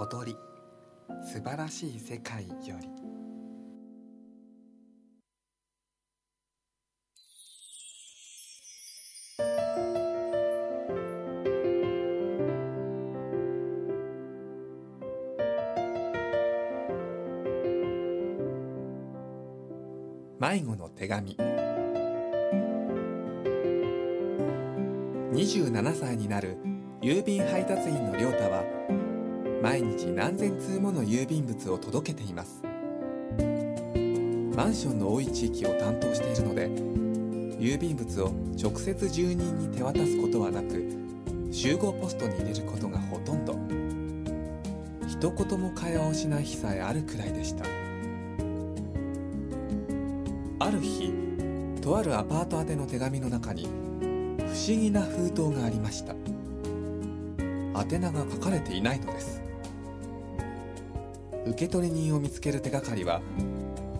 小鳥。素晴らしい世界より。迷子の手紙。27歳になる郵便配達員の亮太は毎日何千通もの郵便物を届けています。マンションの多い地域を担当しているので郵便物を直接住人に手渡すことはなく集合ポストに入れることがほとんど。一言も会話をしない日さえあるくらいでした。ある日とあるアパート宛ての手紙の中に不思議な封筒がありました。宛名が書かれていないのです。受取人を見つける手がかりは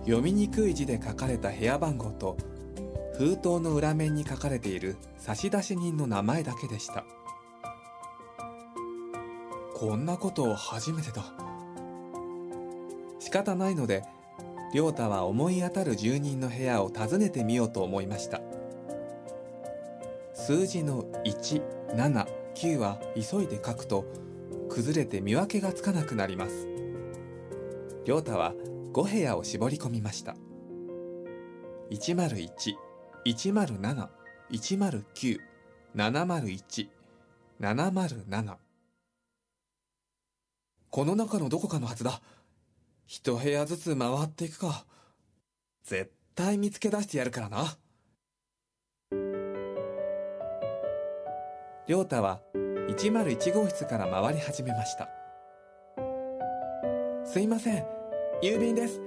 読みにくい字で書かれた部屋番号と封筒の裏面に書かれている差出人の名前だけでした。こんなことを初めてだ。仕方ないので亮太は思い当たる住人の部屋を訪ねてみようと思いました。数字の179は急いで書くと崩れて見分けがつかなくなります。亮太は5部屋を絞り込みました。101、107、109、701、707この中のどこかのはずだ。一部屋ずつ回っていくか。絶対見つけ出してやるからな。亮太は101号室から回り始めました。すいません。郵便です。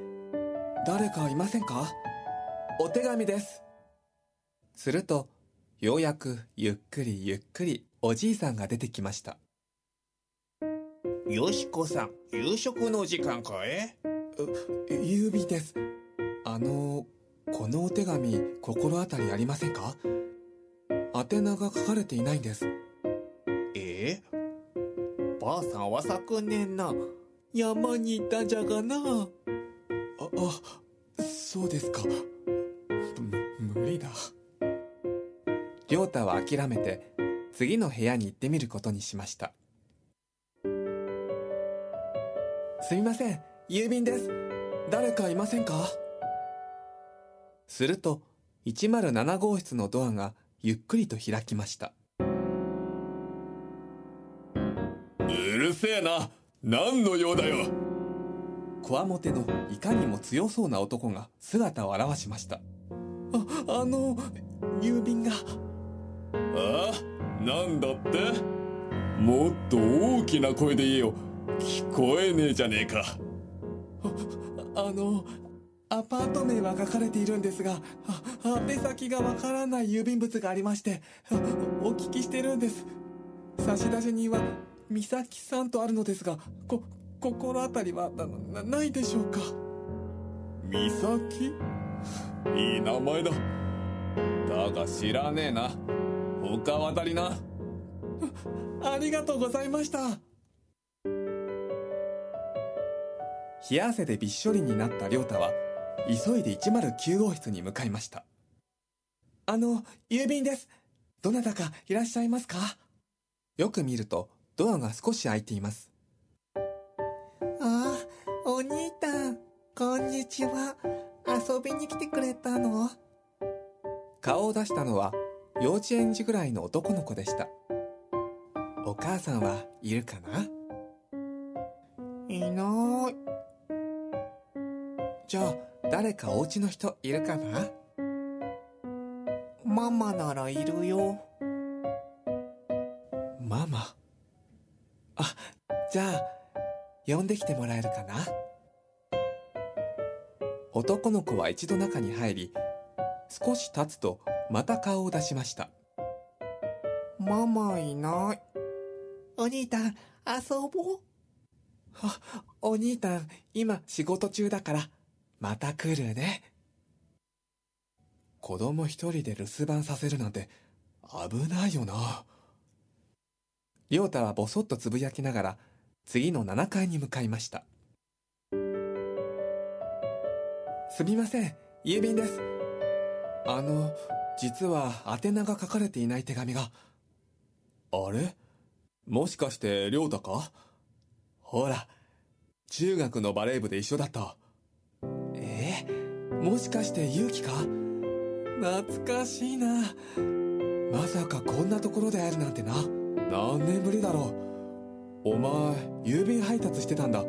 誰かいませんか？お手紙です。するとようやくゆっくりゆっくりおじいさんが出てきました。よしこさん夕食の時間かい？郵便です。あのこのお手紙心当たりありませんか？宛名が書かれていないんです。え？ばあさんは昨年な山に行ったんじゃがな。ああそうですか。む無理だ。亮太は諦めて次の部屋に行ってみることにしました。すみません。郵便です。誰かいませんか？すると107号室のドアがゆっくりと開きました。うるせえな何の用だよ。こわもてのいかにも強そうな男が姿を現しました。ああの郵便が。ああなんだって？もっと大きな声で言えよ。聞こえねえじゃねえか。あのアパート名は書かれているんですがあ宛先がわからない郵便物がありましてお聞きしてるんです。差出人は美咲さんとあるのですがこ心当たりはなないでしょうか？美咲？いい名前だ。だが知らねえな。他渡りな。ありがとうございました。冷や汗でびっしょりになった亮太は急いで109号室に向かいました。あの郵便です。どなたかいらっしゃいますか？よく見るとドアが少し開いています。ああお兄たんこんにちは。遊びに来てくれたの？顔を出したのは幼稚園児ぐらいの男の子でした。お母さんはいるかな？いない。じゃあ誰かお家の人いるかな？ママならいるよ。ママ？あじゃあ呼んできてもらえるかな？男の子は一度中に入り少し経つとまた顔を出しました。ママいない。お兄たん遊ぼう。あお兄たん今仕事中だからまた来るね。子供一人で留守番させるなんて危ないよな亮太はボソッとつぶやきながら次の7階に向かいました。すみません郵便です。あの実は宛名が書かれていない手紙が。あれ？もしかして亮太か？ほら中学のバレー部で一緒だった。え？ー、もしかして勇気か？懐かしいな。まさかこんなところで会えるなんてな。何年ぶりだろう。お前郵便配達してたんだ。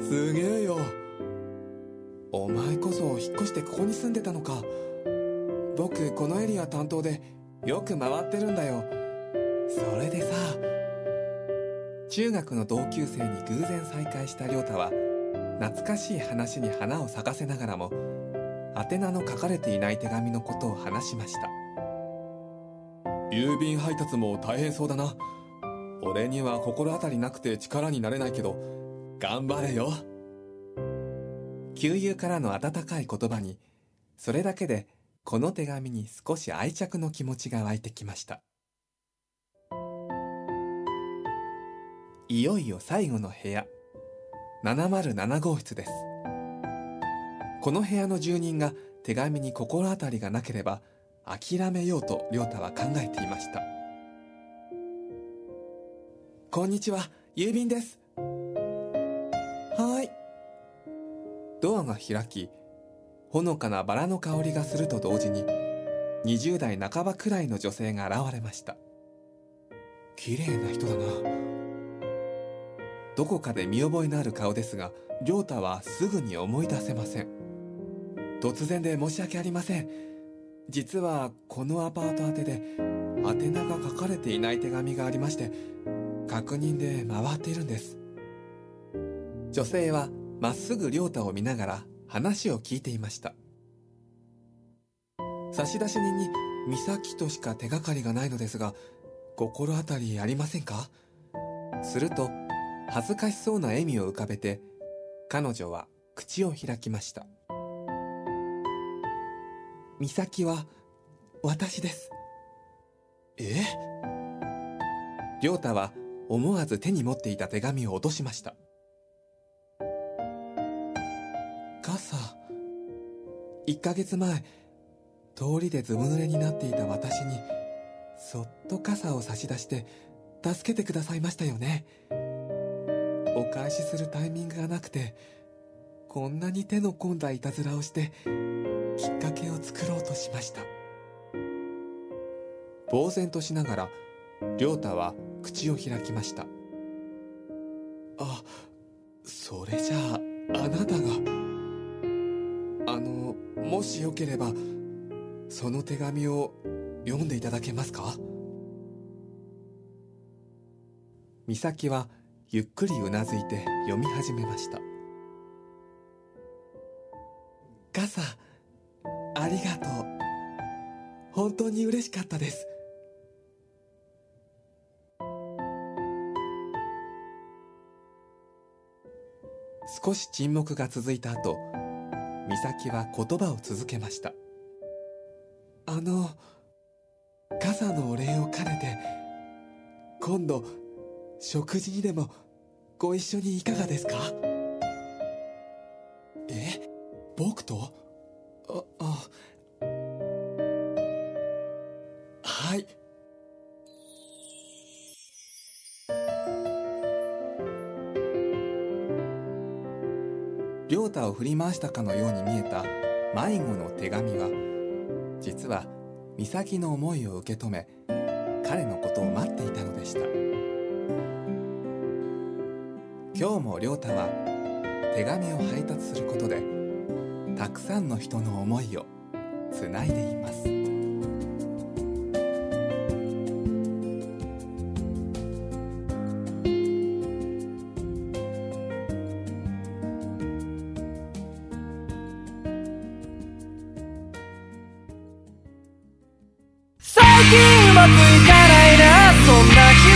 すげえよ。お前こそ引っ越してここに住んでたのか。僕このエリア担当でよく回ってるんだよ。それでさ中学の同級生に偶然再会した亮太は懐かしい話に花を咲かせながらも宛名の書かれていない手紙のことを話しました。郵便配達も大変そうだな。俺には心当たりなくて力になれないけど頑張れよ。旧友からの温かい言葉にそれだけでこの手紙に少し愛着の気持ちが湧いてきました。いよいよ最後の部屋。707号室です。この部屋の住人が手紙に心当たりがなければ諦めようと亮太は考えていました。こんにちは郵便です。はい。ドアが開きほのかなバラの香りがすると同時に20代半ばくらいの女性が現れました。綺麗な人だな。どこかで見覚えのある顔ですが亮太はすぐに思い出せません。突然で申し訳ありません。実はこのアパート宛てで宛名が書かれていない手紙がありまして確認で回っているんです。女性はまっすぐ亮太を見ながら話を聞いていました。差出人に美咲としか手がかりがないのですが心当たりありませんか？すると恥ずかしそうな笑みを浮かべて彼女は口を開きました。美咲は私です。え？亮太は思わず手に持っていた手紙を落としました。傘1ヶ月前通りでずぶ濡れになっていた私にそっと傘を差し出して助けてくださいましたよね。お返しするタイミングがなくてこんなに手の込んだいたずらをしてきっかけを作ろうとしました。呆然としながら亮太は口を開きました。あそれじゃああなたが。あのもしよければその手紙を読んでいただけますか？美咲はゆっくりうなずいて読み始めました。傘ありがとう。本当に嬉しかったです。少し沈黙が続いた後美咲は言葉を続けました。あの傘のお礼を兼ねて今度食事にでもご一緒にいかがですか？え僕と？ああはい。亮太を振り回したかのように見えた迷子の手紙は実は美咲の思いを受け止め彼のことを待っていたのでした。今日も亮太は手紙を配達することでたくさんの人の思いをつないでいます。最近うまくいかないなそんな日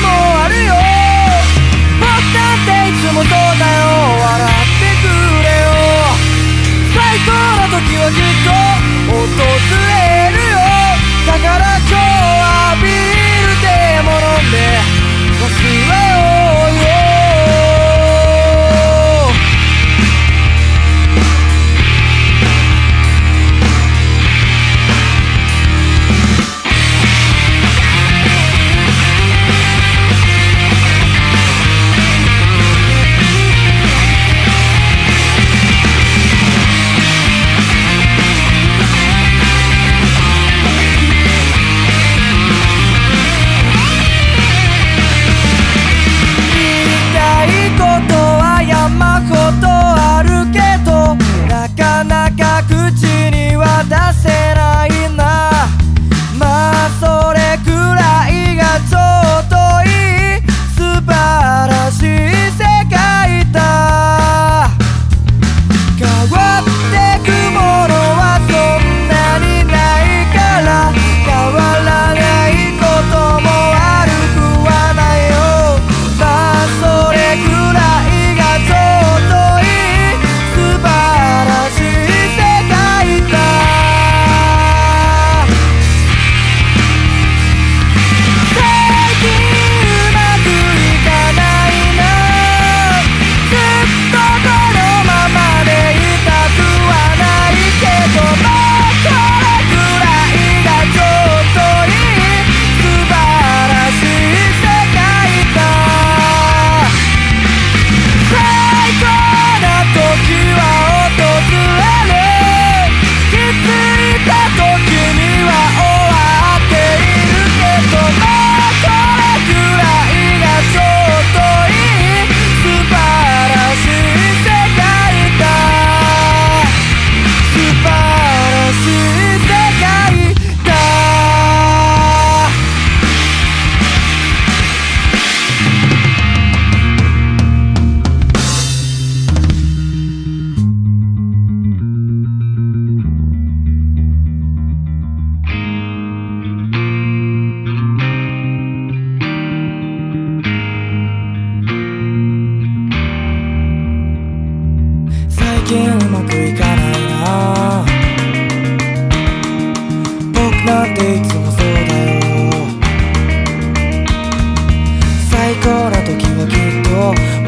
더